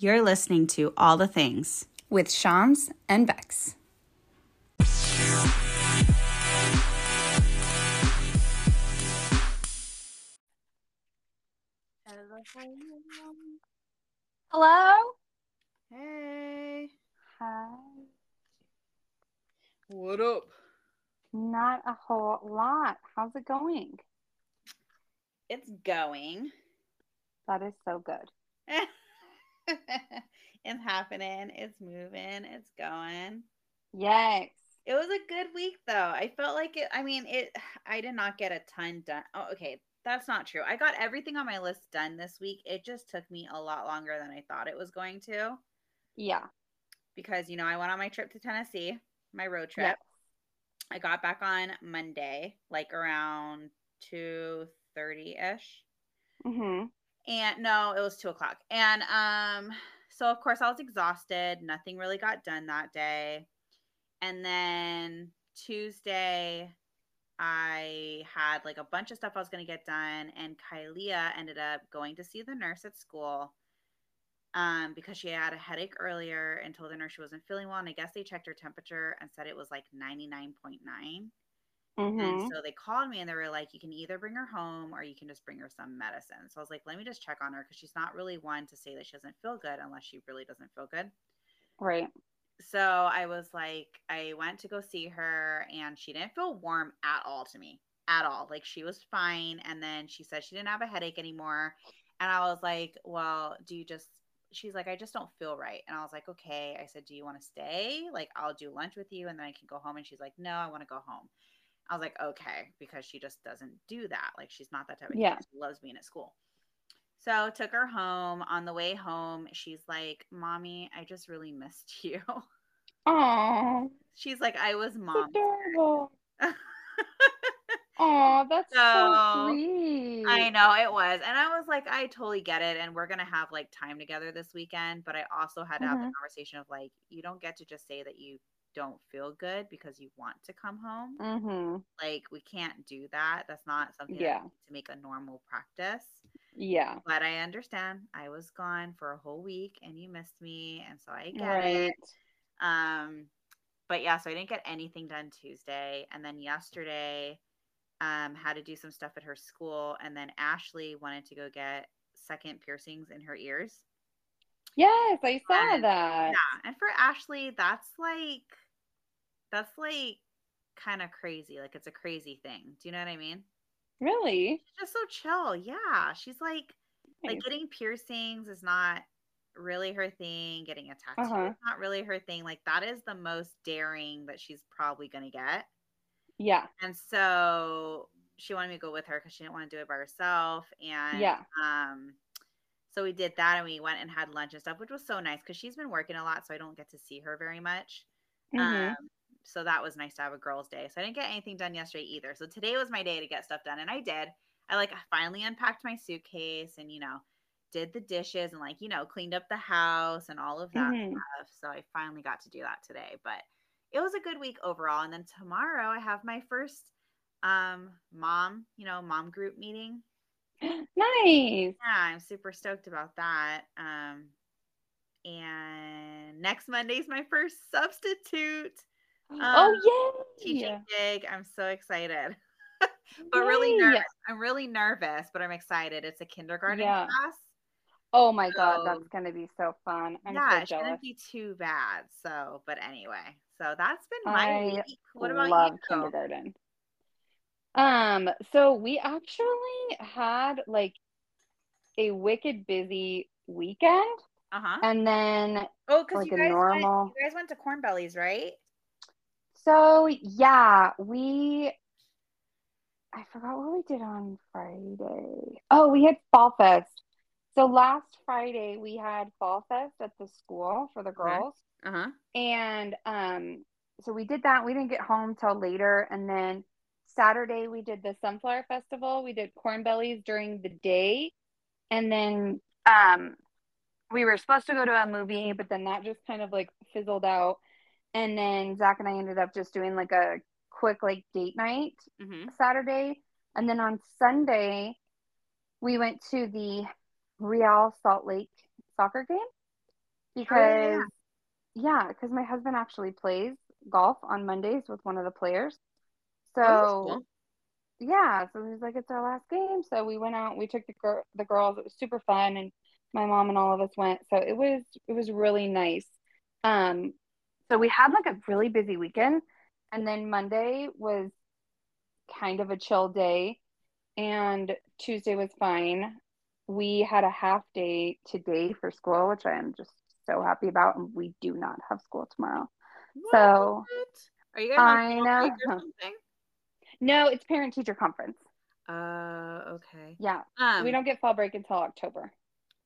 You're listening to All the Things. with Shams and Bex. Hello. Hey. Hi. What up? Not a whole lot. How's it going? It's going. That is so good. it's happening. It's moving. It's going. Yes. It was a good week though. I felt like it I mean it I did not get a ton done. Oh, okay. That's not true. I got everything on my list done this week. It just took me a lot longer than I thought it was going to Yeah. because you know, I went on my trip to Tennessee, my road trip. Yep. I got back on Monday, like around two thirty ish. Mm-hmm. And no, it was two o'clock. And um, so of course I was exhausted. Nothing really got done that day. And then Tuesday, I had like a bunch of stuff I was gonna get done, and Kylia ended up going to see the nurse at school. Um, because she had a headache earlier and told the nurse she wasn't feeling well. And I guess they checked her temperature and said it was like 99.9. Mm-hmm. And so they called me and they were like, you can either bring her home or you can just bring her some medicine. So I was like, let me just check on her because she's not really one to say that she doesn't feel good unless she really doesn't feel good. Right. So I was like, I went to go see her and she didn't feel warm at all to me, at all. Like she was fine. And then she said she didn't have a headache anymore. And I was like, well, do you just, she's like, I just don't feel right. And I was like, okay. I said, do you want to stay? Like, I'll do lunch with you and then I can go home. And she's like, no, I want to go home. I was like, okay, because she just doesn't do that. Like she's not that type of Yeah. kid. She loves being at school. So took her home. On the way home, she's like, Mommy, I just really missed you. Oh, She's like, I was mom. adorable. Oh, that's so, So, sweet. I know it was. And I was like, I totally get it. And we're going to have like time together this weekend. But I also had to have the Mhm. conversation of like, you don't get to just say that you don't feel good because you want to come home. Mm-hmm. Like, we can't do that. That's not something Yeah. to make a normal practice. Yeah. But I understand. I was gone for a whole week and you missed me. And so I get Right. it. Um, but yeah, so I didn't get anything done Tuesday. And then yesterday, um, had to do some stuff at her school. And then Ashley wanted to go get second piercings in her ears. Yes, I saw And- that. Yeah. And for Ashley, that's like, that's like kind of crazy. Like it's a crazy thing. Do you know what I mean? Really? She's just so chill. Yeah. She's like, like getting piercings is not really her thing. Getting a tattoo Uh-huh. is not really her thing. Like that is the most daring that she's probably gonna get. Yeah. And so she wanted me to go with her because she didn't want to do it by herself. And Yeah. um, so we did that and we went and had lunch and stuff, which was so nice because she's been working a lot, so I don't get to see her very much. Mhm. Um, so that was nice to have a girls' day. So I didn't get anything done yesterday either. So today was my day to get stuff done, and I did. I like finally unpacked my suitcase and you know did the dishes and like you know cleaned up the house and all of that Mhm. stuff. So I finally got to do that today. But it was a good week overall. And then tomorrow I have my first um mom, you know, mom group meeting. Nice. Yeah, I'm super stoked about that. Um and next Monday's my first substitute Um, oh teaching gig. I'm so excited. but really nervous. I'm really nervous, but I'm excited. It's a kindergarten Yeah. class. Oh my god, that's gonna be so fun. I'm yeah, so it shouldn't be too bad. So, but anyway, so that's been my I week. What about Love you? kindergarten. Um, so we actually had like a wicked busy weekend, Uh huh. and then Oh, because like you guys normal- went, you guys went to Cornbelly's, right? So yeah, we I forgot what we did on Friday. Oh, we had Fall Fest. So last Friday we had Fall Fest at the school for the girls. Uh huh. And um, so we did that. We didn't get home till later. And then Saturday we did the Sunflower Festival. We did Cornbelly's during the day. And then um, we were supposed to go to a movie, but then that just kind of like fizzled out. And then Zach and I ended up just doing like a quick like date night Mm-hmm. Saturday. And then on Sunday, we went to the Real Salt Lake soccer game. because yeah, because my husband actually plays golf on Mondays with one of the players. So Oh, cool. yeah, so he was like, it's our last game. So we went out, we took the gir- the girls. It was super fun, and my mom and all of us went. So it was it was really nice. Um, so we had like a really busy weekend, and then Monday was kind of a chill day, and Tuesday was fine. We had a half day today for school, which I am just so happy about, and we do not have school tomorrow. So Are you guys I fall break or know. no, it's parent teacher conference. Uh, okay. Yeah, Um, we don't get fall break until October.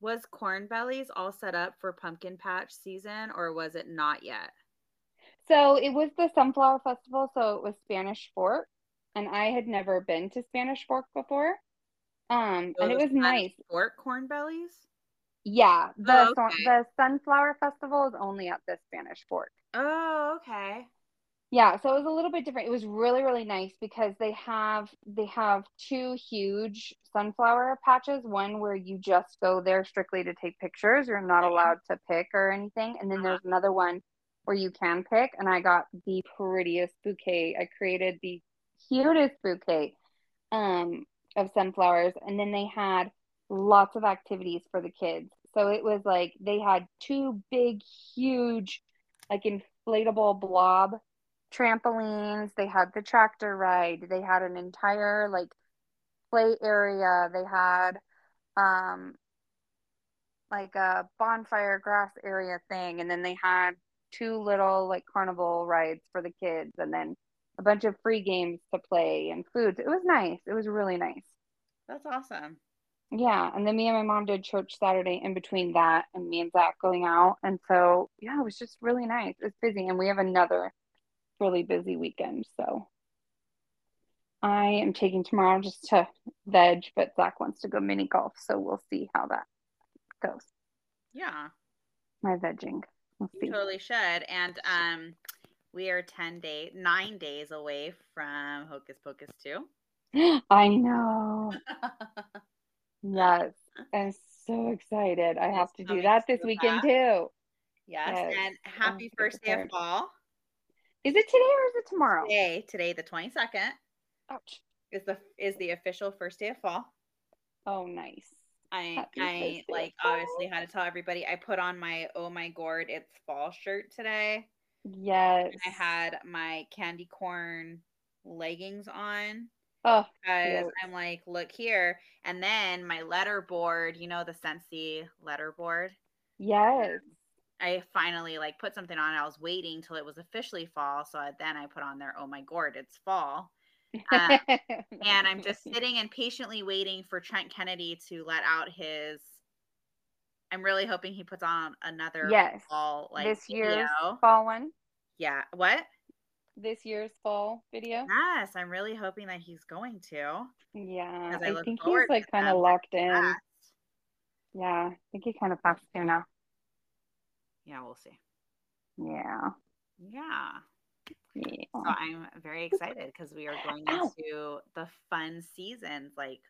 was Cornbelly's all set up for pumpkin patch season, or was it not yet? So it was the Sunflower Festival, so it was Spanish Fork, and I had never been to Spanish Fork before. Um, So and it was Spanish nice. Fork Cornbelly's. Yeah, the Oh, sun- okay. the Sunflower Festival is only at the Spanish Fork. Oh, okay. Yeah, so it was a little bit different. It was really, really nice because they have they have two huge sunflower patches. One where you just go there strictly to take pictures. You're not allowed to pick or anything. And then Uh-huh. there's another one where you can pick. And I got the prettiest bouquet. I created the cutest bouquet um of sunflowers. And then they had lots of activities for the kids. So it was like they had two big, huge, like inflatable blob trampolines. They had the tractor ride. They had an entire like play area. They had um like a bonfire grass area thing and then they had two little like carnival rides for the kids and then a bunch of free games to play and foods. It was nice. It was really nice. That's awesome. Yeah, and then me and my mom did church Saturday in between that and me and Zach going out. And so, yeah, it was just really nice. It was busy, and we have another really busy weekend. So I am taking tomorrow just to veg, but Zach wants to go mini golf. So we'll see how that goes. Yeah, My vegging. We'll you totally should. And um, we are ten days, nine days away from Hocus Pocus two. I know. Yes. I'm so excited. I have to do that this weekend too. Yes, Yes. and happy get first day of fall. Is it today or is it tomorrow? Today, today the twenty second Ouch. is the is the official first day of fall. Oh, nice. I I like obviously had to tell everybody I put on my oh my gourd it's fall shirt today. Yes. I had my candy corn leggings on Oh, because cute. I'm like, look here. And then my letter board, you know, the Scentsy letterboard. yes. I finally like put something on. I was waiting till it was officially fall, so I, then I put on there. Oh my gourd, it's fall! Uh, And I'm just sitting and patiently waiting for Trent Kennedy to let out his. I'm really hoping he puts on another Yes. fall like this year's video. fall one. Yeah, what? This year's fall video. Yes, I'm really hoping that he's going to. Yeah, I I, think he's like kind of locked in. Yes. Yeah. I think he kind of has to now. Yeah, we'll see. Yeah. Yeah. Yeah. So I'm very excited because we are going Ow. into the fun seasons. Like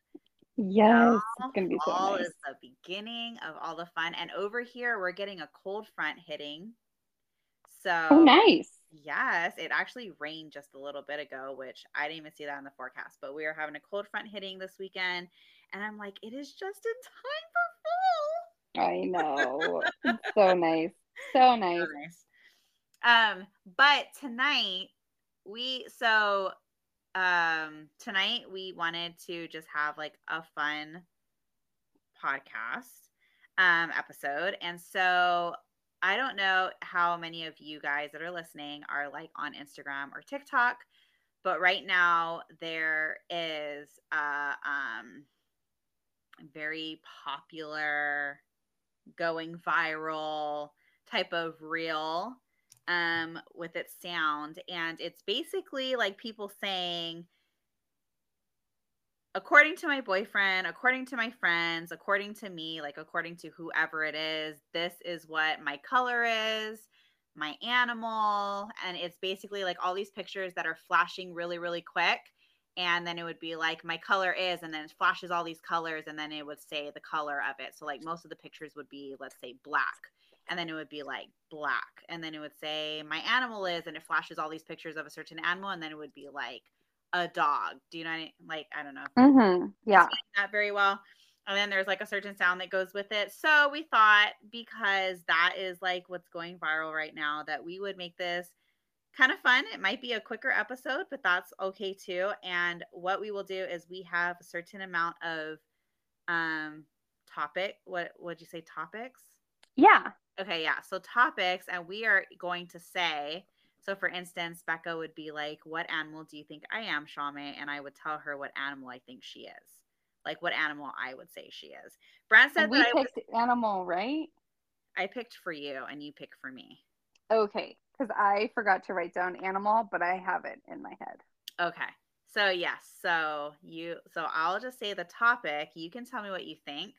Yes. It's going to be so fall nice. is the beginning of all the fun. And over here, we're getting a cold front hitting. Oh, so Oh, nice. yes, it actually rained just a little bit ago, which I didn't even see that in the forecast. But we are having a cold front hitting this weekend, and I'm like, it is just in time for fall. I know. So nice. So nice. So nice. Um, but tonight we so um tonight we wanted to just have like a fun podcast um episode. And so I don't know how many of you guys that are listening are like on Instagram or TikTok, but right now there is a um very popular going viral type of reel um with its sound. And it's basically like people saying according to my boyfriend according to my friends according to me like according to whoever it is this is what my color is my animal. And it's basically like all these pictures that are flashing really really quick. And then it would be like my color is and then it flashes all these colors and then it would say the color of it. So like most of the pictures would be let's say black and then it would be like black. And then it would say my animal is and it flashes all these pictures of a certain animal and then it would be like a dog. Do you know what I, like i don't know Mm-hmm. Yeah. that very well. And then there's like a certain sound that goes with it. So we thought because that is like what's going viral right now that we would make this kind of fun. It might be a quicker episode but that's okay too. And what we will do is we have a certain amount of um topic what would you say topics? Yeah. Okay, yeah. So topics, and we are going to say. So, for instance, Becca would be like, "What animal do you think I am, Shame?" And I would tell her what animal I think she is, like what animal I would say she is. Brent said And we that I, was, picked animal, right? I picked for you, and you pick for me. Okay. Because I forgot to write down animal, but I have it in my head. Okay. So yes. So you. So I'll just say the topic. You can tell me what you think,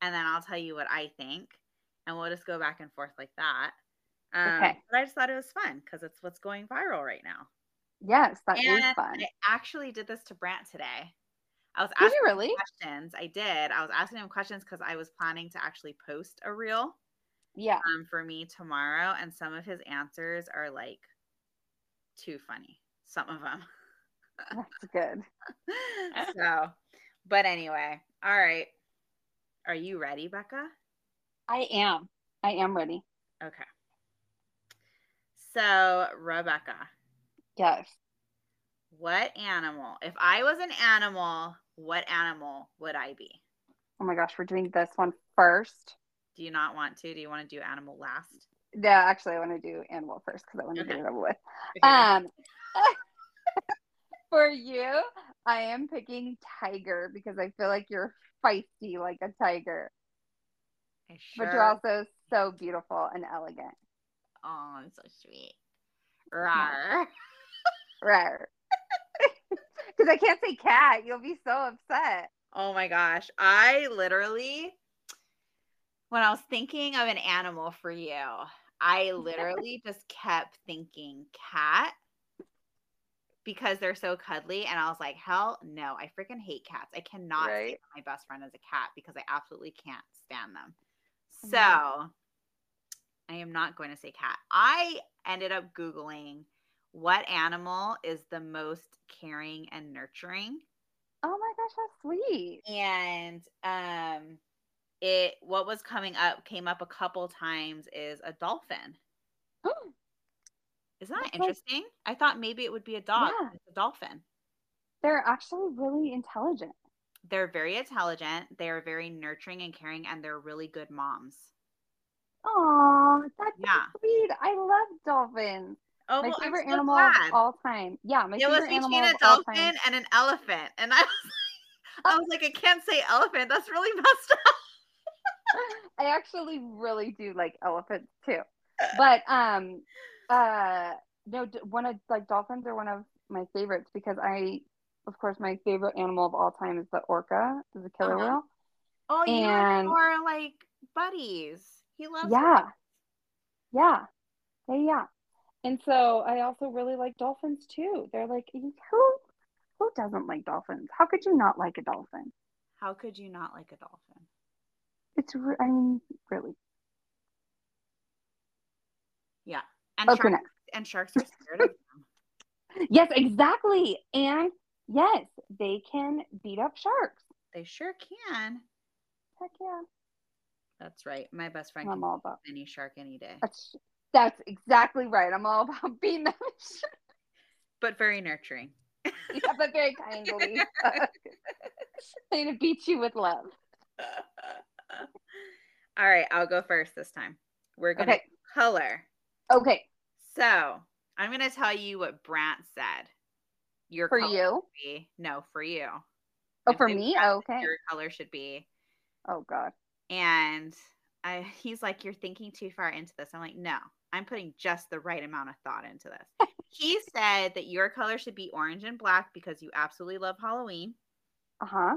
and then I'll tell you what I think, and we'll just go back and forth like that. Um, Okay. But I just thought it was fun because it's what's going viral right now. Yes, that is And fun. I actually did this to Brant today. I was Did asking really? questions. I did. I was asking him questions because I was planning to actually post a reel Yeah. um, for me tomorrow, and some of his answers are like too funny. Some of them. That's good. so, but anyway, all right. Are you ready, Becca? I am. I am ready. Okay. So, Rebekah, Yes. what animal? If I was an animal, what animal would I be? Oh my gosh, we're doing this one first. Do you not want to? Do you want to do animal last? No, actually, I want to do animal first because I want to Okay. get it over with. Um, for you, I am picking tiger because I feel like you're feisty like a tiger, I but you're also so beautiful and elegant. Oh, I'm so sweet. Rawr. Rare. Because I can't say cat. You'll be so upset. Oh my gosh. I literally, when I was thinking of an animal for you, I literally just kept thinking cat because they're so cuddly. And I was like, hell no, I freaking hate cats. I cannot say Right. that my best friend is a cat because I absolutely can't stand them. So I am not going to say cat. I ended up Googling what animal is the most caring and nurturing Oh my gosh, that's sweet. and um it what was coming up came up a couple times is a dolphin isn't that That's like- interesting i thought maybe it would be a dog Yeah. it's a dolphin They're actually really intelligent. They're very intelligent they're very nurturing and caring and they're really good moms Aw, that's Yeah. so sweet. I love dolphins. oh my well, favorite so animal glad. of all time. Yeah, my it was favorite animal between a dolphin and an elephant and i was like, i was like i can't say elephant that's really messed up I actually really do like elephants too. But um uh no one of like dolphins are one of my favorites because I of course my favorite animal of all time is the orca, a killer Uh-huh. whale. oh you And- are like buddies he loves Yeah. her. Yeah. Yeah, yeah. And so I also really like dolphins too. They're like who who doesn't like dolphins? How could you not like a dolphin? how could you not like a dolphin It's re- I mean really. yeah and Okay, sharks, next. and sharks are scared of them Yes, exactly. And yes, they can beat up sharks. They sure can. Heck yeah. That's right. My best friend I'm can all about any shark any day, that's that's exactly right. I'm all about being that shark. but very nurturing. Yeah, but very kindly. I'm gonna beat you with love. All right, I'll go first this time. We're gonna Okay. color. Okay. So I'm gonna tell you what Brant said. Your For color you. should be- no, for you. Oh, for me? Oh, okay. Your color should be. Oh god. And I, he's like, You're thinking too far into this. I'm like, No, I'm putting just the right amount of thought into this. he said that your color should be orange and black because you absolutely love Halloween. Uh-huh.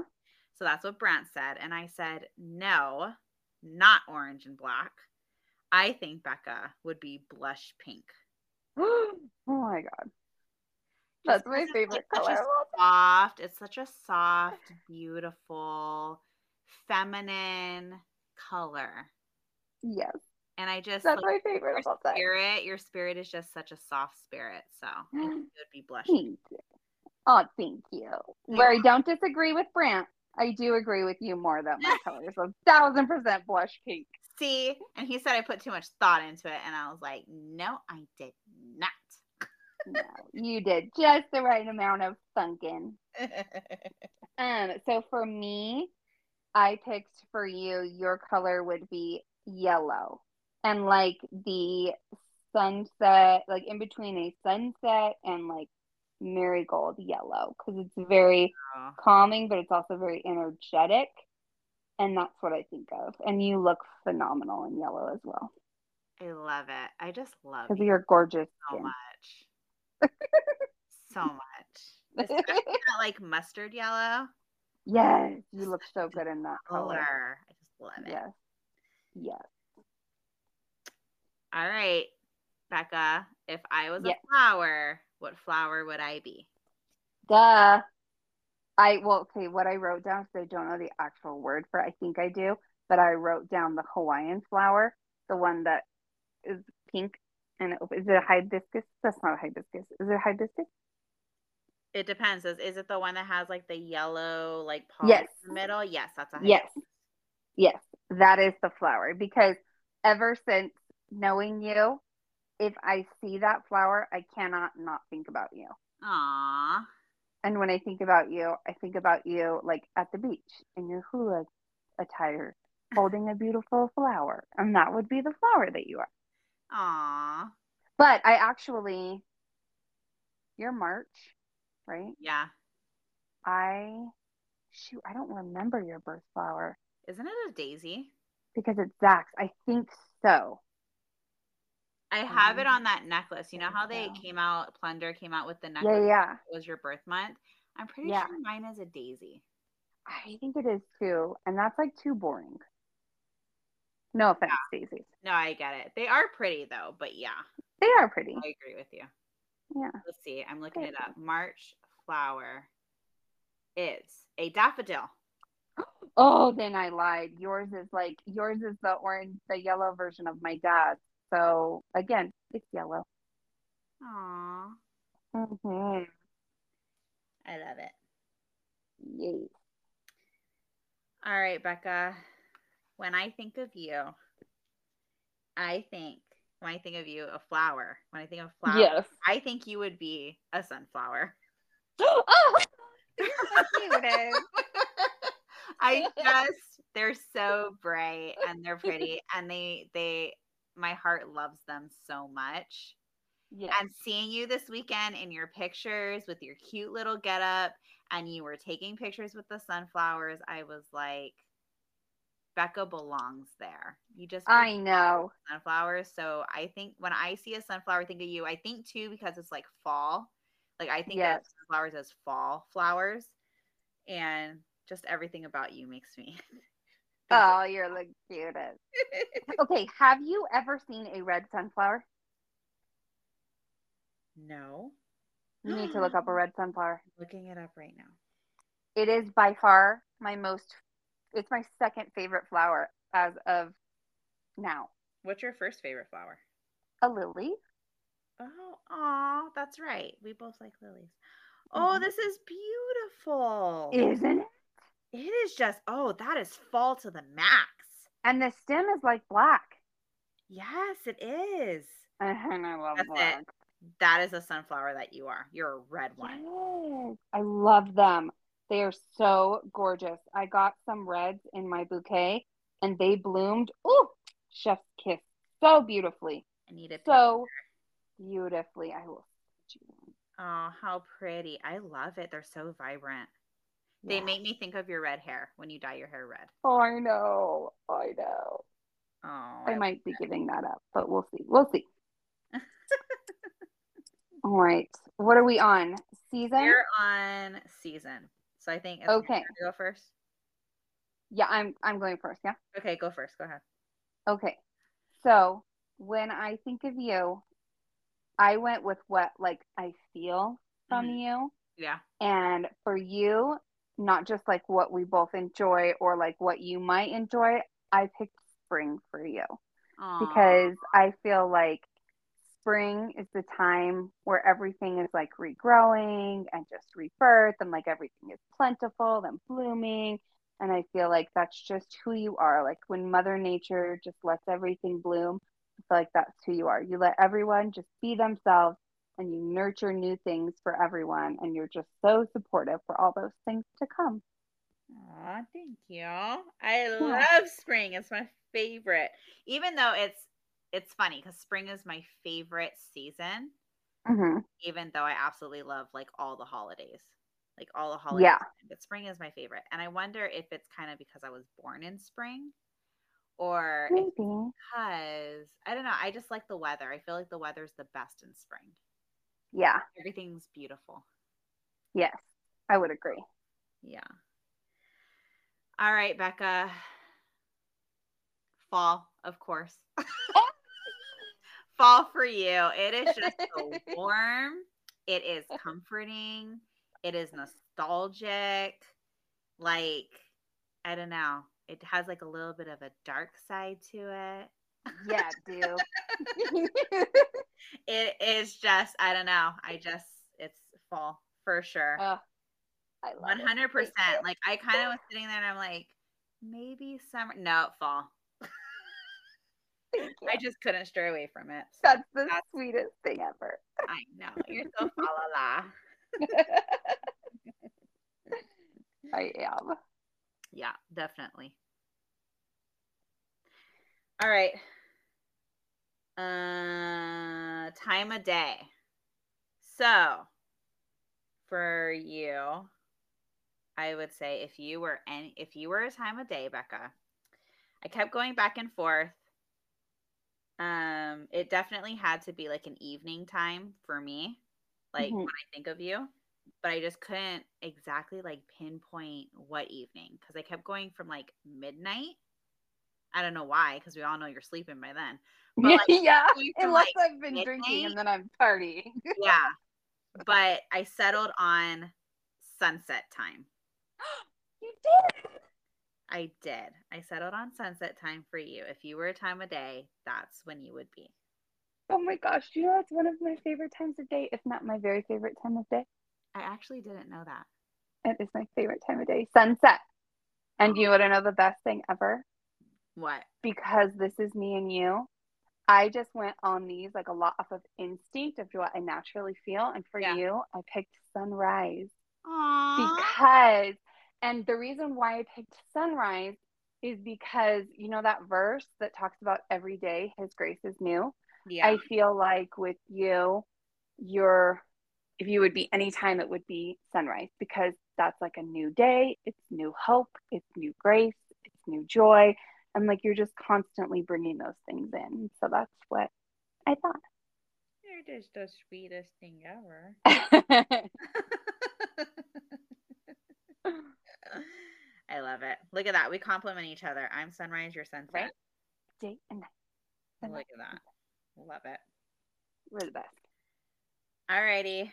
So that's what Brant said. And I said, No, not orange and black. I think Becca would be blush pink. oh my god. That's my 'cause it's, favorite color. such of a all time. soft. It's such a soft, beautiful, feminine color. Yes, And I just that's like my favorite your of all time. spirit. Your spirit is just such a soft spirit. So I mm-hmm. would be blush. Thank you. Oh, thank you. Where I don't disagree with Brant, I do agree with you more that my color is a thousand percent blush pink. See, and he said I put too much thought into it, and I was like, no, I did not. No, you did just the right amount of sunken. Um, so for me, I picked for you, your color would be yellow. And like the sunset, like in between a sunset and like marigold yellow, because it's very calming, but it's also very energetic. And that's what I think of. And you look phenomenal in yellow as well. I love it. I just love Because you're gorgeous so skin. much. So much. That like mustard yellow Yes, you look so good in that color. color. I just love it. Yes. Yes. All right, Becca. If I was Yeah. a flower, what flower would I be? Duh. I well, okay, what I wrote down because I don't know the actual word for it. I think I do, but I wrote down the Hawaiian flower, the one that is pink and is it a hibiscus? That's not a hibiscus. Is it a hibiscus? It depends. Is, is it the one that has like the yellow like pollen Yes. in the middle? Yes, that's a Yes. hibiscus. Yes, that is the flower because ever since knowing you, if I see that flower, I cannot not think about you. Aw. And when I think about you, I think about you like at the beach in your hula attire, holding a beautiful flower. And that would be the flower that you are. Aw. But I actually, you're March, right? Yeah. I, shoot, I don't remember your birth flower Isn't it a daisy? because it's Zach's. I think so. I have it Um, on that necklace. You know how they came out, Plunder came out with the Yeah, necklace. yeah. It was your birth month. I'm pretty Yeah. sure mine is a daisy. I think it is too. And that's like too boring. No offense, daisies. No, I get it. They are pretty though, but yeah, They are pretty. I agree with you. Yeah. Let's see. I'm looking it up. March flower is a daffodil. Oh, then I lied. Yours is like yours is the orange, the yellow version of my dad's. So again, it's yellow. Aw. Mm-hmm. I love it. Yay. All right, Becca. When I think of you, I think when I think of you, a flower. When I think of flower, Yes. I think you would be a sunflower. oh, you're so cute. I just they're so bright and they're pretty and they they my heart loves them so much. Yes. And seeing you this weekend in your pictures with your cute little getup and you were taking pictures with the sunflowers, I was like Becca belongs there. You just I know. sunflowers. So I think when I see a sunflower, I think of you. I think too because it's like fall. Like I think Yes. of sunflowers as fall flowers, and just everything about you makes me. Oh, you're the cutest. Okay, have you ever seen a red sunflower? no. You need to look up a red sunflower. Looking it up right now. It is by far my most it's my second favorite flower as of now. What's your first favorite flower? A lily. Oh, aw, that's right. We both like lilies. Oh, Mhm. this is beautiful. Isn't it? it is just oh, that is fall to the max. And the stem is like black. Yes, it is. And I love That's it. That is a sunflower that you are. You're a red one. Yes. I love them. They are so gorgeous. I got some reds in my bouquet and they bloomed. Ooh, chef's kiss. So beautifully. I need a So beautifully. I will put you one. Oh, how pretty. I love it. They're so vibrant. They Yeah. make me think of your red hair when you dye your hair red. Oh, I know. I know. Oh, I might be giving that up, but we'll see. We'll see. All right. What are we on? Season? We're on season. So I think Okay. Go first. Yeah, I'm I'm going first, yeah? Okay, go first. Go ahead. Okay. So when I think of you, I went with what like I feel from Mhm. you. Yeah. And for you, not just like what we both enjoy or like what you might enjoy, I picked spring for you Aw. because I feel like spring is the time where everything is like regrowing and just rebirth and like everything is plentiful and blooming. And I feel like that's just who you are. Like when Mother Nature just lets everything bloom, I feel like that's who you are. You let everyone just be themselves and you nurture new things for everyone. And you're just so supportive for all those things to come. Aw, thank you. I love spring. It's my favorite. Even though it's it's funny because spring is my favorite season, hmm even though I absolutely love like all the holidays. Like all the holidays. Yeah. But spring is my favorite. And I wonder if it's kind of because I was born in spring or because I don't know. I just like the weather. I feel like the weather's the best in spring. Yeah. Everything's beautiful. Yes. I would agree. Yeah. All right, Becca. Fall, of course. Fall for you. It is just so warm. It is comforting. It is nostalgic. Like, I don't know. It has like a little bit of a dark side to it. Yeah, do. It is just, I don't know. I just, it's fall for sure. Oh, I love One it. hundred Thank percent. you. Like I kind of was sitting there and I'm like, maybe summer. No, fall. I just couldn't stray away from it. So That's the that's- sweetest thing ever. I know you're so fa la la. I am. Yeah, definitely. All right. Uh, time of day. So, for you, I would say if you were any, if you were a time of day, Becca, I kept going back and forth. Um, it definitely had to be like an evening time for me, like Mhm. when I think of you, but I just couldn't exactly like pinpoint what evening because I kept going from like midnight. I don't know why, because we all know you're sleeping by then. But, like, yeah, from, unless like, I've been drinking and then I'm partying. Yeah. but I settled on sunset time. you did. I did. I settled on sunset time for you. If you were a time of day, that's when you would be. Oh my gosh, you know it's one of my favorite times of day, if not my very favorite time of day? I actually didn't know that. It is my favorite time of day, sunset. And you oh. want to know the best thing ever? What? Because this is me and you. I just went on these like a lot off of instinct of what I naturally feel. And for Yeah. you, I picked sunrise. Aww. because and the reason why I picked sunrise is because you know that verse that talks about every day his grace is new. yeah. I feel like with you, you're if you would be anytime it would be sunrise because that's like a new day, it's new hope, it's new grace, it's new joy, and like you're just constantly bringing those things in. So that's what I thought. You're just the sweetest thing ever. I love it. Look at that. We complement each other. I'm sunrise, you're sunset. Right. Day and night. Look at that. Love it. We're the best. Alrighty.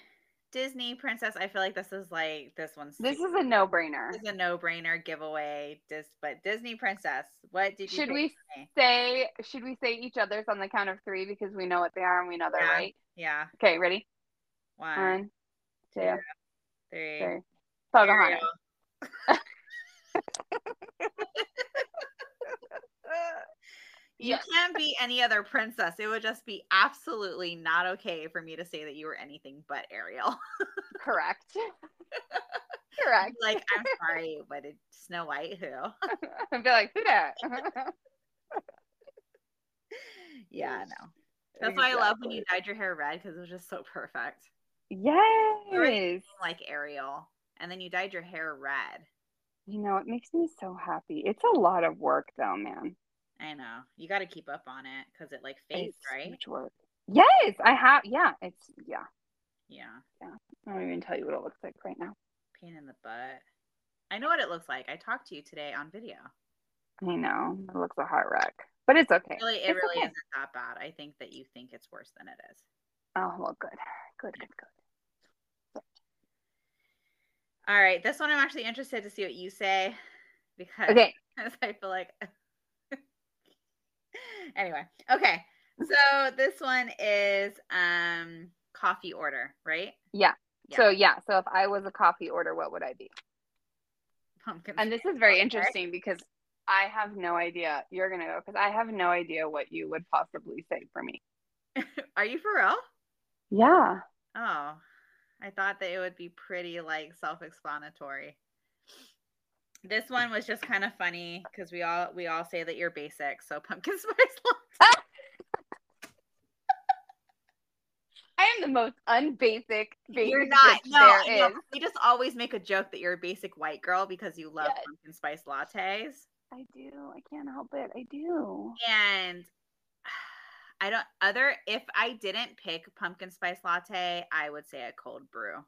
Disney princess. I feel like this is like this one's This is a no-brainer. this is a no-brainer giveaway. Dis- but Disney princess. What did you Should we say should we say each other's on the count of three because we know what they are and we know they're Yeah. right? Yeah. Okay, ready? One, One, two, two, three. three. Pocahontas. You Yes. can't be any other princess. It would just be absolutely not okay for me to say that you were anything but Ariel. Correct. Correct. like, I'm sorry, but it's Snow White who? I'd be like, who that? yeah, no. That's why I love when you dyed your hair red because it was just so perfect. Yes. Like Ariel. And then you dyed your hair red. You know, it makes me so happy. It's a lot of work though, man. I know. You got to keep up on it because it like fades, It's right? huge work. Yes, I have. Yeah, it's yeah. Yeah. Yeah. I don't even tell you what it looks like right now. Pain in the butt. I know what it looks like. I talked to you today on video. I know it looks a heart wreck, but it's okay. Really, it It's really okay. isn't that bad. I think that you think it's worse than it is. Oh well, good, good, good, good. All right, this one I'm actually interested to see what you say because Okay. I feel like anyway. Okay, so this one is um coffee order, right? Yeah. Yeah. So yeah. So if I was a coffee order, what would I be? Pumpkin. And this is very interesting because I have no idea. You're gonna go because I have no idea what you would possibly say for me. Are you for real? Yeah. Oh, I thought that it would be pretty like self-explanatory. This one was just kind of funny because we all we all say that you're basic, so pumpkin spice latte. I am the most unbasic. Basic You're not. No, is. we just always make a joke that you're a basic white girl because you love Yes. pumpkin spice lattes. I do. I can't help it. I do. And I don't other if I didn't pick pumpkin spice latte, I would say a cold brew.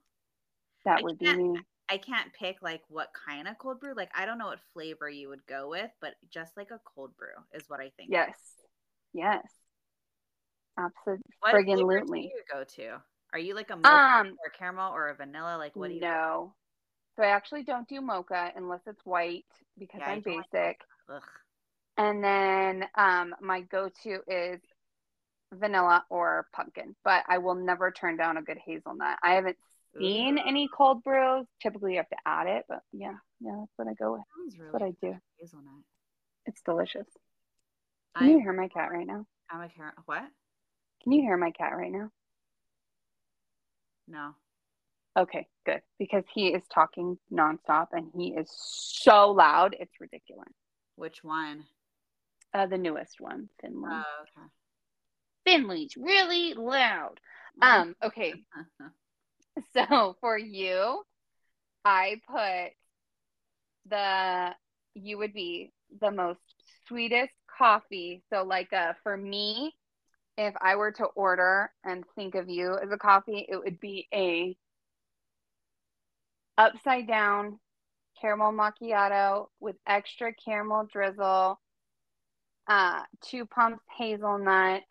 That I would be me. I can't pick like what kind of cold brew. Like I don't know what flavor you would go with, but just like a cold brew is what I think. Yes. Yes. Absolutely. What flavor do you go to? Are you like a mocha Um, or caramel or a vanilla? Like what do you? no. So I actually don't do mocha unless it's white because Yeah, I'm like basic. Ugh. And then um, my go-to is vanilla or pumpkin, but I will never turn down a good hazelnut. I haven't seen Ooh, any cold brews. Typically, you have to add it, but yeah, yeah, that's what I go with. sounds That's what I do. Hazelnut. It's delicious. Can you hear my cat right now? I'm a car- what? Can you hear my cat right now? No. Okay, good. Because he is talking nonstop and he is so loud. It's ridiculous. Which one? Uh, the newest one, Finley. Oh, okay. Finley's really loud. Um, okay. So for you, I put the you would be the most sweetest coffee. So like uh for me, if I were to order and think of you as a coffee, it would be a upside down caramel macchiato with extra caramel drizzle, uh, two pumps hazelnut,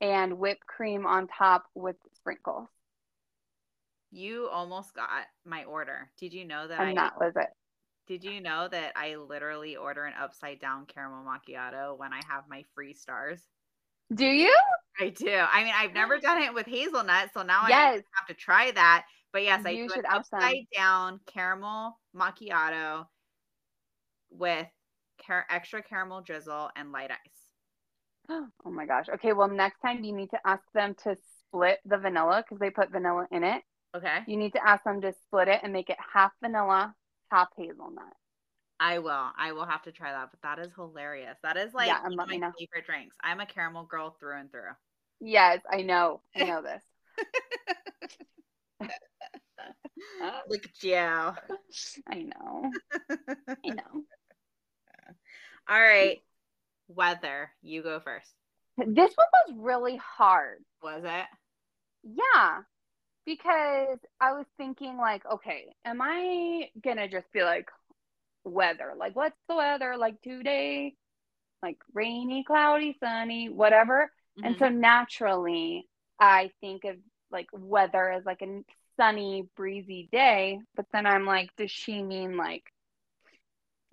and whipped cream on top with sprinkles. you almost got my order. Did you know that I was it. did you know that I literally order an upside down caramel macchiato when I have my free stars? Do you? I do. I mean, I've never done it with hazelnut, so now I have to try that. But yes, I You do should an upside down caramel macchiato with car- extra caramel drizzle and light ice. Oh my gosh. Okay, well, next time you need to ask them to split the vanilla because they put vanilla in it. Okay, You need to ask them to split it and make it half vanilla, half hazelnut. I will. I will have to try that. But that is hilarious. That is like Yeah, one of my know. favorite drinks. I'm a caramel girl through and through. Yes, I know. I know this. Look at you. All I know. I know. right, weather. You go first. This one was really hard. Was it? Yeah. Because I was thinking, like, okay, am I gonna just be like weather? Like, what's the weather like today? Like rainy, cloudy, sunny, whatever. And Mhm. so naturally, I think of like weather as like a sunny, breezy day. But then I'm like, does she mean like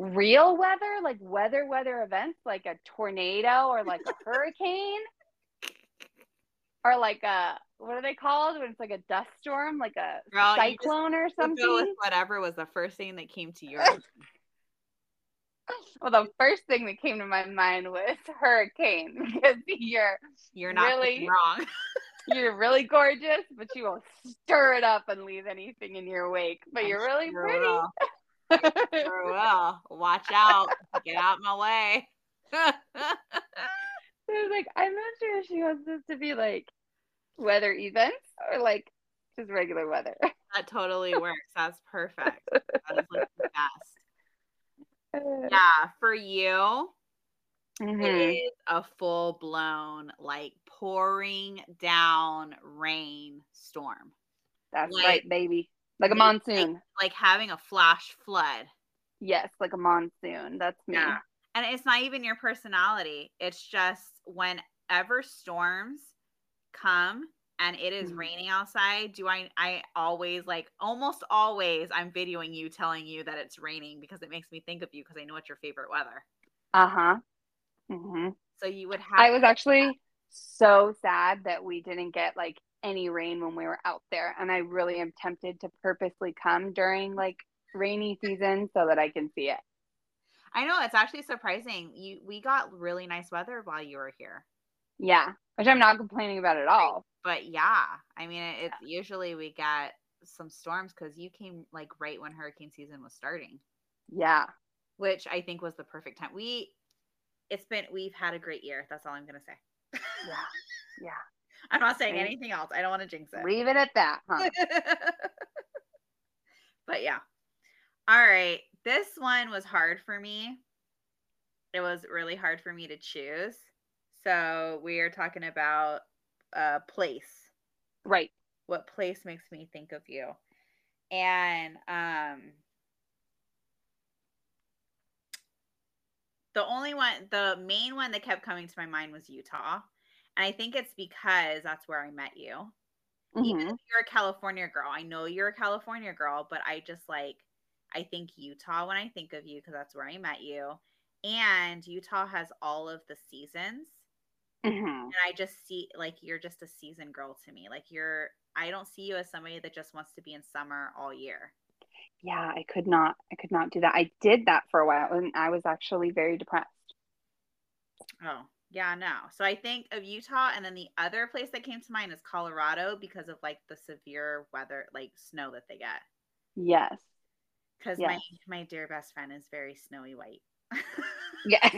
real weather, like weather, weather events, like a tornado or like a hurricane? Or like a what are they called when it's like a dust storm, like a Girl, cyclone or something? whatever was the first thing that came to your. Well, the first thing that came to my mind was hurricane because you're You're not Really? wrong. you're really gorgeous, but you will stir it up and leave anything in your wake. But I'm you're really sure pretty. Sure will. Watch out. Get out my way. I was like, I'm not sure if she wants this to be like weather events or like just regular weather. that totally works. That's perfect. That is like the best. Yeah, for you, Mhm. it is a full blown, like pouring down rain storm. That's like- right, baby. Like a like- monsoon. Like having a flash flood. yes, like a monsoon. That's me. Yeah. And it's not even your personality. It's just whenever storms come and it is Mhm. raining outside, do I I always like almost always I'm videoing you telling you that it's raining because it makes me think of you because I know it's your favorite weather. Uh huh. hmm So you would have I was actually so sad that we didn't get like any rain when we were out there, and I really am tempted to purposely come during like rainy season so that I can see it. I know it's actually surprising. You we got really nice weather while you were here. Yeah, which I'm not complaining about at all. But yeah, I mean it, it's usually we get some storms because you came like right when hurricane season was starting, Yeah. which I think was the perfect time. We it's been we've had a great year. That's all I'm gonna say. Yeah. Yeah. I'm not saying Right. anything else. I don't want to jinx it. Leave it at that, huh? but yeah. All right. This one was hard for me. It was really hard for me to choose. So we are talking about uh place. right. What place makes me think of you? And um the only one the main one that kept coming to my mind was Utah. And I think it's because that's where I met you even Mhm. if you're a California girl, I know you're a California girl, but I just like I think Utah when I think of you because that's where I met you. And Utah has all of the seasons. Mhm. And I just see like you're just a season girl to me. Like you're I don't see you as somebody that just wants to be in summer all year. Yeah, I could not. I could not do that. I did that for a while, and I was actually very depressed. Oh, yeah, no. So I think of Utah and then the other place that came to mind is Colorado because of like the severe weather, like snow that they get. Yes. Because my Yes. my dear best friend is very snowy white. Yes.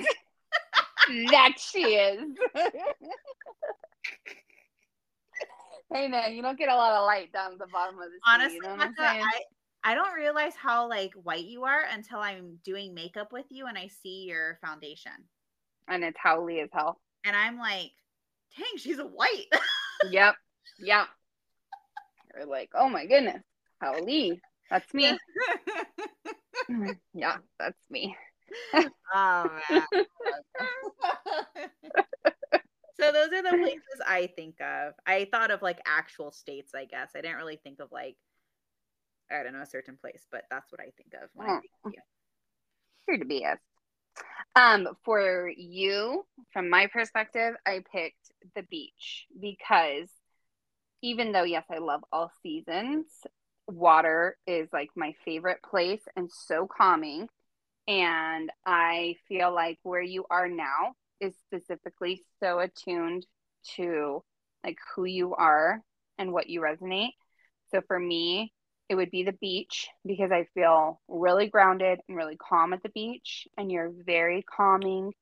that she is. hey man, you don't get a lot of light down at the bottom of the sea. Honestly, you know what I'm Becca, saying? I, I don't realize how like white you are until I'm doing makeup with you and I see your foundation. And it's howly as hell. And I'm like, dang, she's a white. Yep. Yep. You're like, oh my goodness, howly. That's me. yeah, that's me. oh man. so those are the places I think of. I thought of like actual states, I guess. I didn't really think of like I don't know, a certain place, but that's what I think of when I think of you. Here to be us. Um, for you, from my perspective, I picked the beach because even though yes, I love all seasons, water is like my favorite place and so calming. And I feel like where you are now is specifically so attuned to like who you are and what you resonate. So for me, it would be the beach because I feel really grounded and really calm at the beach. And you're very calming.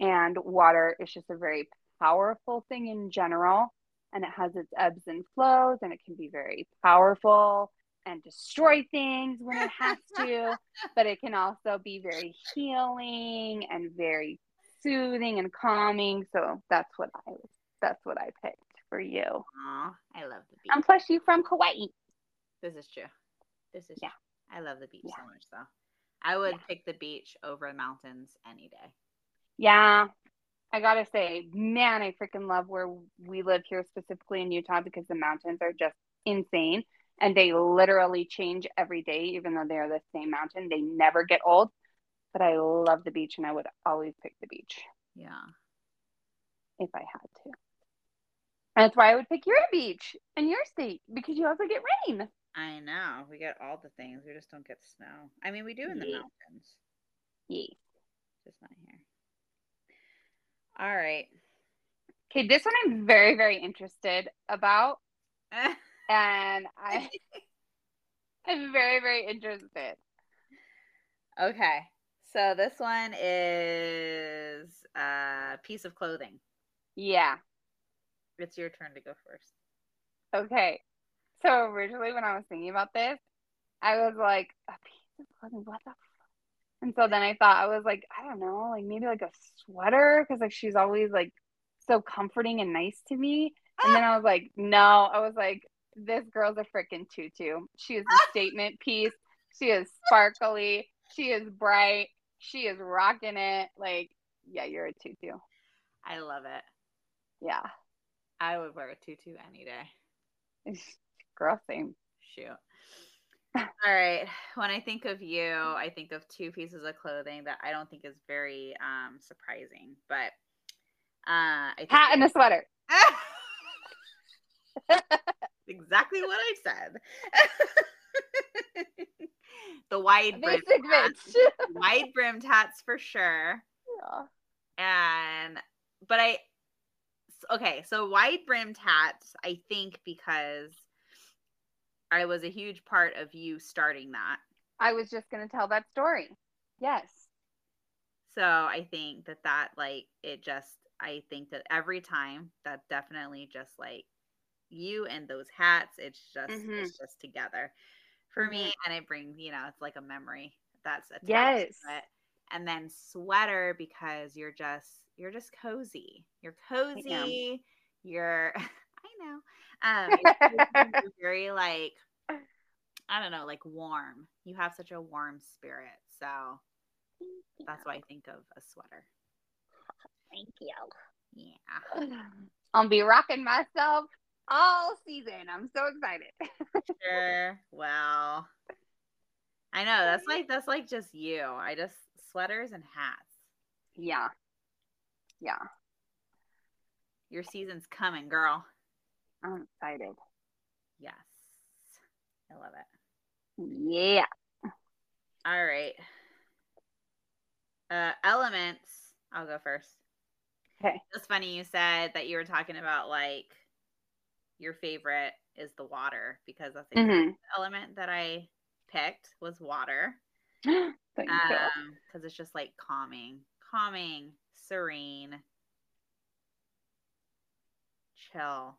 And water is just a very powerful thing in general. And it has its ebbs and flows, and it can be very powerful and destroy things when it has to. but it can also be very healing and very soothing and calming. So that's what I. That's what I picked for you. Aw, I love the beach. And plus, you from Hawaii. This is true. This is Yeah. true. I love the beach Yeah. so much though. I would Yeah. pick the beach over the mountains any day. Yeah, I gotta say, man, I freaking love where we live here, specifically in Utah, because the mountains are just insane and they literally change every day, even though they are the same mountain. They never get old. But I love the beach and I would always pick the beach Yeah. if I had to. And that's why I would pick your beach and your state because you also get rain. I know. We get all the things. We just don't get snow. I mean, we do in the Yeah. mountains, Yeah. just not here. All right. Okay, this one I'm very, very interested about. And I I'm very, very interested. okay. So this one is a piece of clothing. Yeah. It's your turn to go first. Okay. So originally when I was thinking about this, I was like, a piece of clothing, what the fuck? And so then I thought I was like, I don't know, like maybe like a sweater because like she's always like so comforting and nice to me. And then I was like, no, I was like, this girl's a freaking tutu. She is a statement piece. She is sparkly. She is bright. She is rocking it. Like, yeah, you're a tutu. I love it. Yeah. I would wear a tutu any day. Girl, same. Shoot. All right. When I think of you, I think of two pieces of clothing that I don't think is very um surprising, but uh I think Hat and a sweater. exactly what I said. the wide brimmed hats, wide brimmed hats for sure. Yeah. And but I okay, so wide brimmed hats, I think because I was a huge part of you starting that. I was just gonna tell that story. Yes. So I think that that like it just I think that every time that definitely just like you and those hats, it's just Mhm. it's just together for me, and it brings you know it's like a memory that's attached Yes. to it. And then sweater because you're just you're just cozy. You're cozy. You're I know. Um, you're cozy, you're very like I don't know, like warm. You have such a warm spirit, so that's why I think of a sweater. Thank you. Yeah. I'll be rocking myself all season. I'm so excited. Sure. Well, I know that's like that's like just you. I just sweaters and hats. Yeah. Yeah. Your season's coming, girl. I'm excited. Yes. I love it. Yeah. All right. Uh elements. I'll go first. Okay. It's funny you said that you were talking about like your favorite is the water because that's the hmm element that I picked was water. You. Um, because it's just like calming, calming, serene, chill.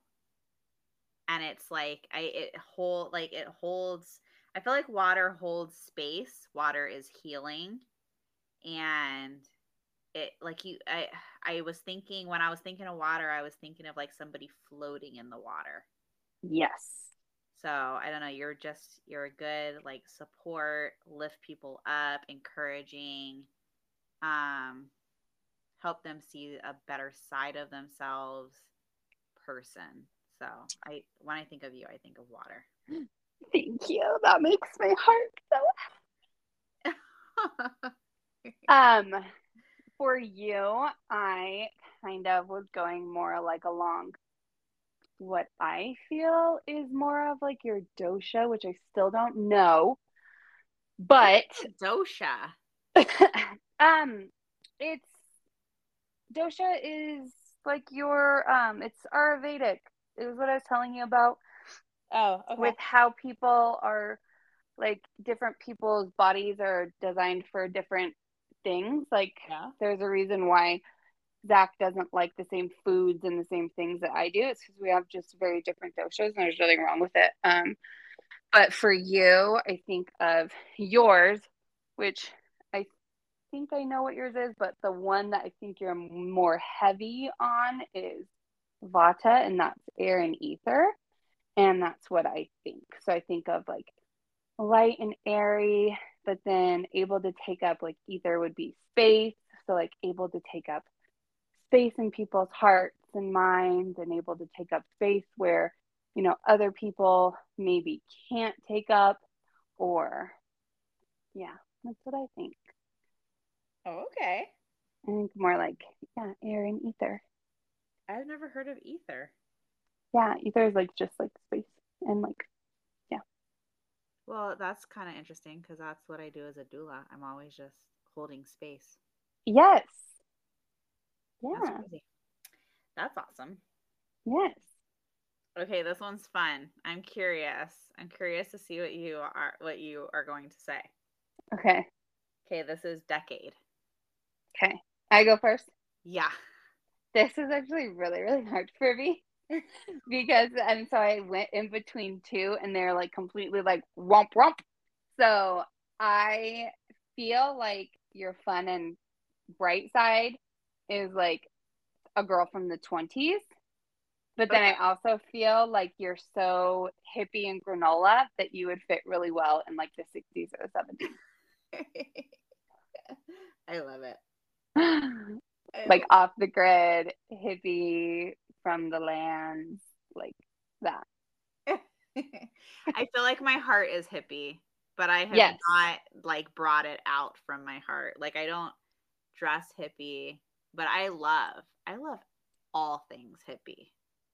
And it's like I it hold like it holds I feel like water holds space. Water is healing. And it like you I I was thinking when I was thinking of water, I was thinking of like somebody floating in the water. Yes. So I don't know, you're just you're a good like support, lift people up, encouraging, um, help them see a better side of themselves person. So I when I think of you, I think of water. Thank you. That makes my heart so Um, for you, I kind of was going more like along what I feel is more of like your dosha, which I still don't know. But Dosha. um it's dosha is like your um it's Ayurvedic. It was what I was telling you about Oh, with how people are like different people's bodies are designed for different things. Like yeah. there's a reason why Zach doesn't like the same foods and the same things that I do. It's because we have just very different doshas and there's nothing wrong with it. Um, but for you, I think of yours, which I think I know what yours is, but the one that I think you're more heavy on is Vata, and that's air and ether. And that's what I think. So I think of like light and airy, but then able to take up like ether would be space. So like able to take up space in people's hearts and minds and able to take up space where, you know, other people maybe can't take up or yeah, that's what I think. Oh, okay. I think more like, yeah, air and ether. I've never heard of ether. Yeah, ether is like just like space and like yeah. Well, that's kind of interesting because that's what I do as a doula. I'm always just holding space. yes. That's Yeah. crazy. That's awesome. Yes. Okay, this one's fun. I'm curious. I'm curious to see what you are what you are going to say. Okay. Okay, this is decade. Okay. I go first. Yeah. This is actually really, really hard for me because, and so I went in between two and they're like completely like romp romp. So I feel like your fun and bright side is like a girl from the 20s. But then I also feel like you're so hippie and granola that you would fit really well in like the 60s or the 70s. I love it. Like off the grid hippie from the lands like that. I feel like my heart is hippie, but I have Yes. not like brought it out from my heart. Like I don't dress hippie, but I love, I love all things hippie.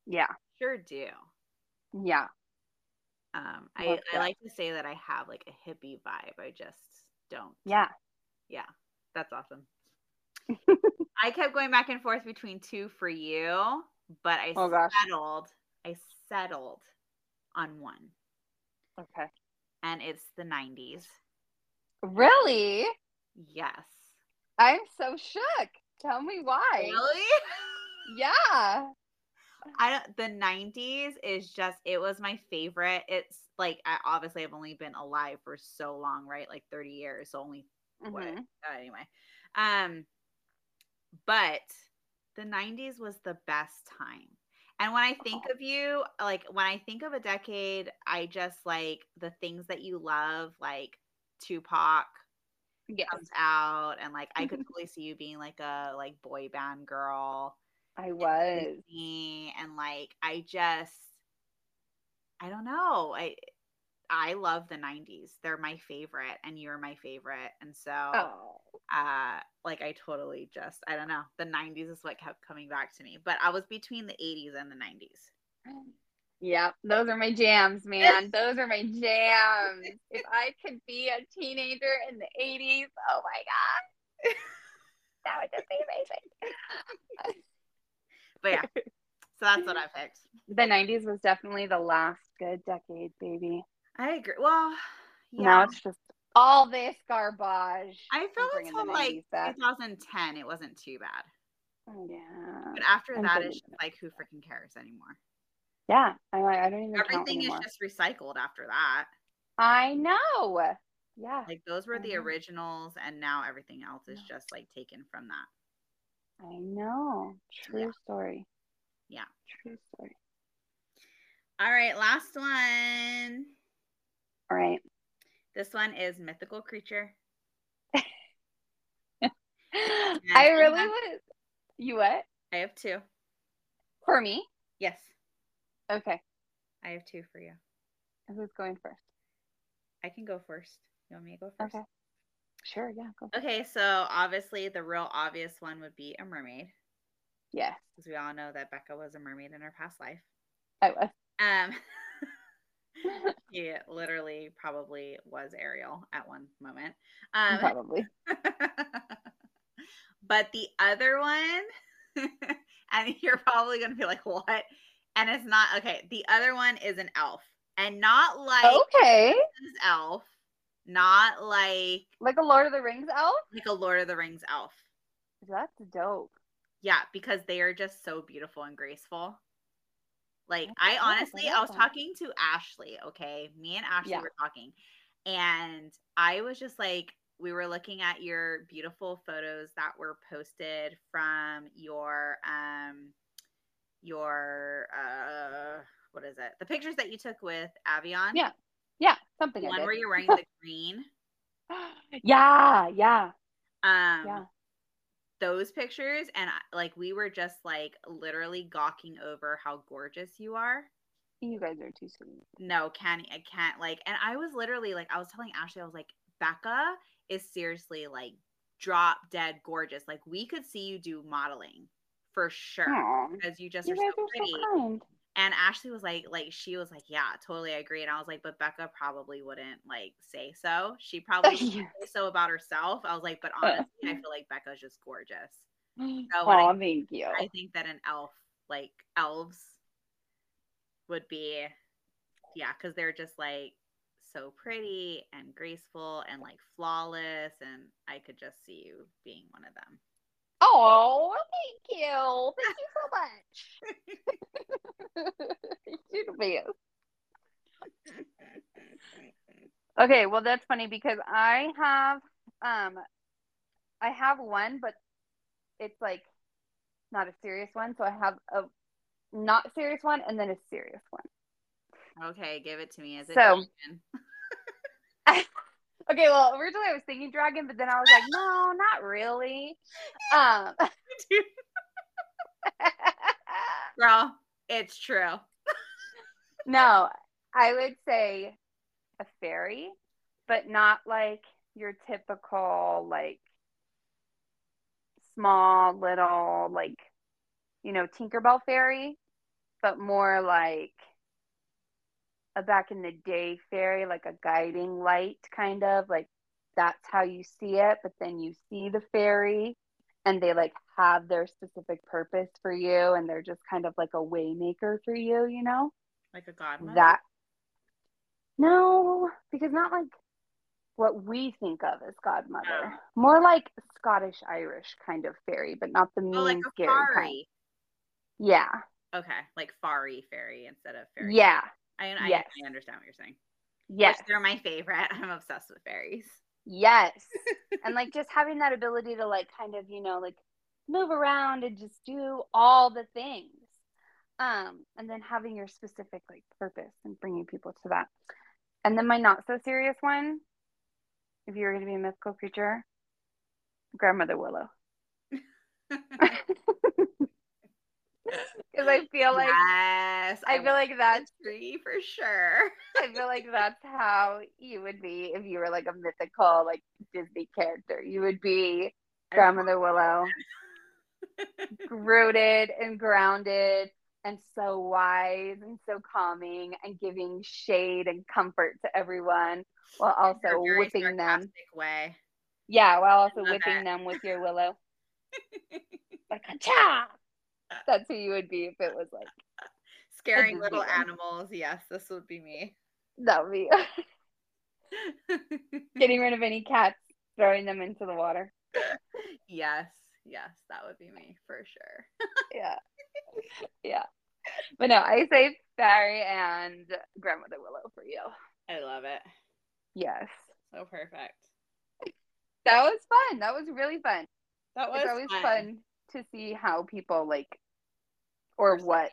Yeah. Sure do. Yeah. Um, I, Love I that. like to say that I have like a hippie vibe. I just don't. Yeah. Yeah. That's awesome. I kept going back and forth between two for you, but I Oh, settled. I settled on one, Okay. and it's the 90s. Really? Yes. I'm so shook. Tell me why. Really? Yeah. I don't, the 90s is just it was my favorite. It's like I obviously I've only been alive for so long, right? Like 30 years, so only what Mhm. uh, anyway. Um but the 90s was the best time. And when I think of you, like when I think of a decade, I just like the things that you love, like Tupac Yes. comes out and like I could totally see you being like a like boy band girl I was. Disney, and like I just I don't know. I I love the 90s. They're my favorite and you're my favorite. And so Oh. Uh like I totally just I don't know. The 90s is what kept coming back to me. But I was between the 80s and the 90s. Yep, those are my jams, man. Those are my jams. If I could be a teenager in the 80s, oh my God. That would just be amazing. But yeah. so that's what I picked. The 90s was definitely the last good decade, baby. I agree. Well, yeah. Now it's just all this garbage. I feel until like back. 2010 it wasn't too bad. Oh, yeah. But after I'm that it's just like who freaking cares anymore? Yeah, I, I don't even Everything is just recycled after that. I know. Yeah, Like those were I the know. originals, and now everything else is just like taken from that. I know. True Yeah. story. Yeah. True story. All right, last one. All right. This one is mythical creature. I really have- was. You what? I have two. For me? Yes, Okay. I have two for you. Who's going first? I can go first. You want me to go first? Okay. Sure. Yeah. Go. Okay, so obviously the real obvious one would be a mermaid, Yes, because we all know that Becca was a mermaid in her past life. I was. Um, he literally probably was Ariel at one moment. Um, Probably. but the other one, and you're probably gonna be like, "What?" And it's not okay. The other one is an elf, and not like Okay. elf, not like Like a Lord of the Rings elf? like a Lord of the Rings elf. That's dope. Yeah, because they are just so beautiful and graceful. Like Oh, I I honestly, I, was that. talking to Ashley. Okay, me and Ashley Yeah. were talking, and I was just like, we were looking at your beautiful photos that were posted from your um your uh what is it? The pictures that you took with Avion. Yeah, Yeah, something The one where you're wearing the green. yeah, yeah, Um, yeah. Those pictures, and like we were just like literally gawking over how gorgeous you are. You guys are too sweet. No, can't I can't like, and I was literally like, I was telling Ashley, I was like, Becca is seriously like drop dead gorgeous. Like we could see you do modeling for sure Aw, because you just you are so are pretty. so kind. And Ashley was like, like she was like, yeah, totally agree. And I was like, but Becca probably wouldn't like say so. She probably Yeah. say so about herself. I was like, but honestly, I feel like Becca's just gorgeous. So when I- Oh, thank you. I think that an elf, like elves, would be, yeah, because they're just like so pretty and graceful and like flawless. And I could just see you being one of them. Oh, thank you. Thank you so much. You're the best. Okay, well that's funny because I have um I have one, but it's like not a serious one. So I have a not serious one and then a serious one. Okay, give it to me. Is it So- dragon? Okay, well originally I was thinking dragon, but then I was like, no, not really. Um Girl, it's true. no, I would say a fairy, but not like your typical like small little like you know Tinkerbell fairy, but more like a back in the day fairy, like a guiding light kind of like that's how you see it, but then you see the fairy and they like have their specific purpose for you and they're just kind of like a waymaker for you, you know? Like a godmother. That no, because not like what we think of as godmother. Oh. More like Scottish Irish kind of fairy, but not the mean Oh, like scary kind. fairy. Yeah. Okay, like fairy fairy instead of fairy. Yeah. I, I, Yes. I understand what you're saying. Yes. Which they're my favorite. I'm obsessed with fairies. Yes. and like just having that ability to like kind of, you know, like move around and just do all the things. Um, and then having your specific like purpose and bringing people to that. And then my not so serious one, if you were going to be a mythical creature, grandmother Willow. Because I feel like yes, I feel like that's tree for sure. I feel like that's how you would be if you were like a mythical like Disney character. You would be grandmother Willow, rooted and grounded and so wise and so calming and giving shade and comfort to everyone while also whipping them. way. Yeah, while also whipping them with your willow. Like cha. That's who you would be if it was like Scaring little animals. Yes, this would be me. that would be getting rid of any cats, throwing them into the water. yes, yes, that would be me for sure. Yeah. Yeah. But no, I say Barry and Grandmother Willow for you. I love it. Yes. So perfect. That was fun. That was really fun. That was it's always fun. fun. To see how people like or what.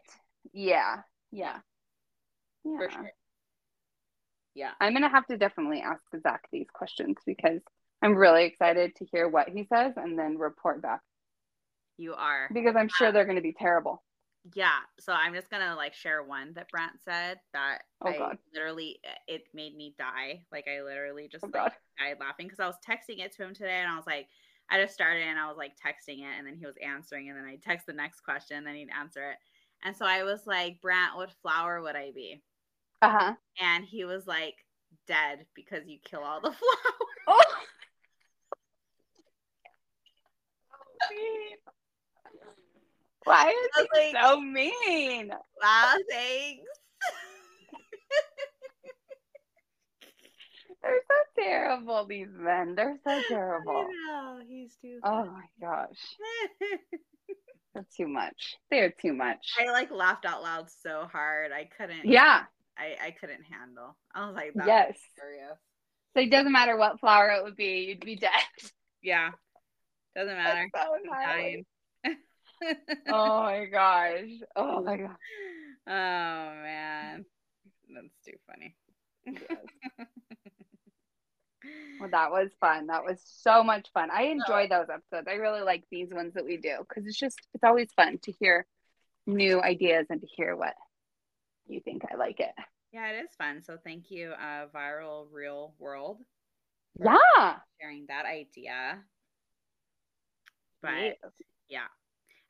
Yeah. Yeah. Yeah. for sure. Yeah. I'm gonna have to definitely ask Zach these questions because I'm really excited to hear what he says and then report back You are. because I'm sure they're gonna be terrible. Yeah. So I'm just gonna like share one that Brent said that Oh, I God. literally it made me die. Like I literally just Oh, like died laughing because I was texting it to him today and I was like, I just started and I was like texting it and then he was answering and then I text the next question and then he'd answer it. And so I was like, Brant, what flower would I be? Uh huh. And he was like, dead because you kill all the flowers. Oh. Why is he like, so mean? wow, thanks. They're so terrible, these men. They're so terrible. I know, he's too Oh my gosh. They're too much. They're too much. I like laughed out loud so hard. I couldn't Yeah. I, I couldn't handle. I was like, that's Yes. hilarious. So it doesn't matter what flower it would be, you'd be dead. Yeah. Doesn't matter. That's so dying. Oh my gosh. Oh my gosh. Oh man. That's too funny. Well, that was fun. That was so much fun. I enjoy those episodes. I really like these ones that we do because it's just, it's always fun to hear new ideas and to hear what you think. I like it. yeah, it is fun. So thank you, uh, Viral Real World, Yeah. sharing that idea. But Yes. yeah.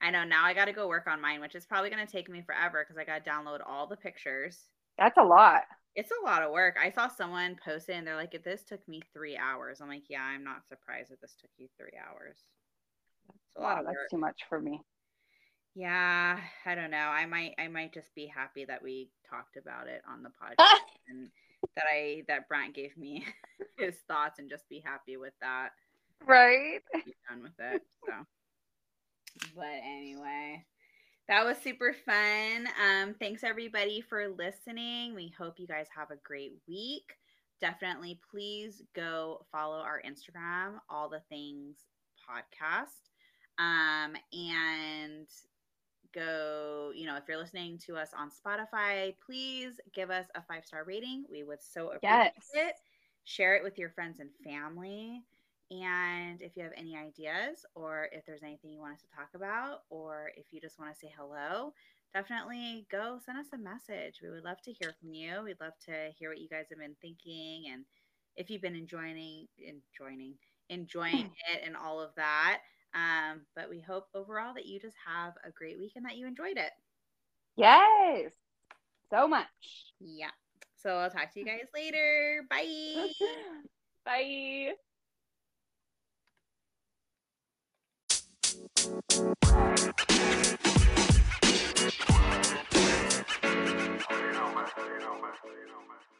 I know now I got to go work on mine, which is probably going to take me forever because I got to download all the pictures. That's a lot. It's a lot of work. I saw someone post it and they're like, if this took me three hours, I'm like, yeah, I'm not surprised that this took you three hours. It's a lot of that's work. too much for me. Yeah, I don't know. I might I might just be happy that we talked about it on the podcast and that I that Brant gave me his thoughts and just be happy with that. Right. Be done with it. So but anyway. That was super fun. Um, thanks everybody for listening. We hope you guys have a great week. Definitely please go follow our Instagram, all the things podcast. Um, and go, you know, if you're listening to us on Spotify, please give us a five star rating. We would so appreciate Yes. it. Share it with your friends and family. And if you have any ideas or if there's anything you want us to talk about or if you just want to say hello, definitely go send us a message. We would love to hear from you. We'd love to hear what you guys have been thinking and if you've been enjoying enjoying enjoying it and all of that. Um, but we hope overall that you just have a great week and that you enjoyed it. Yes. So much. Yeah. So I'll talk to you guys later. Bye. Bye. Thank you.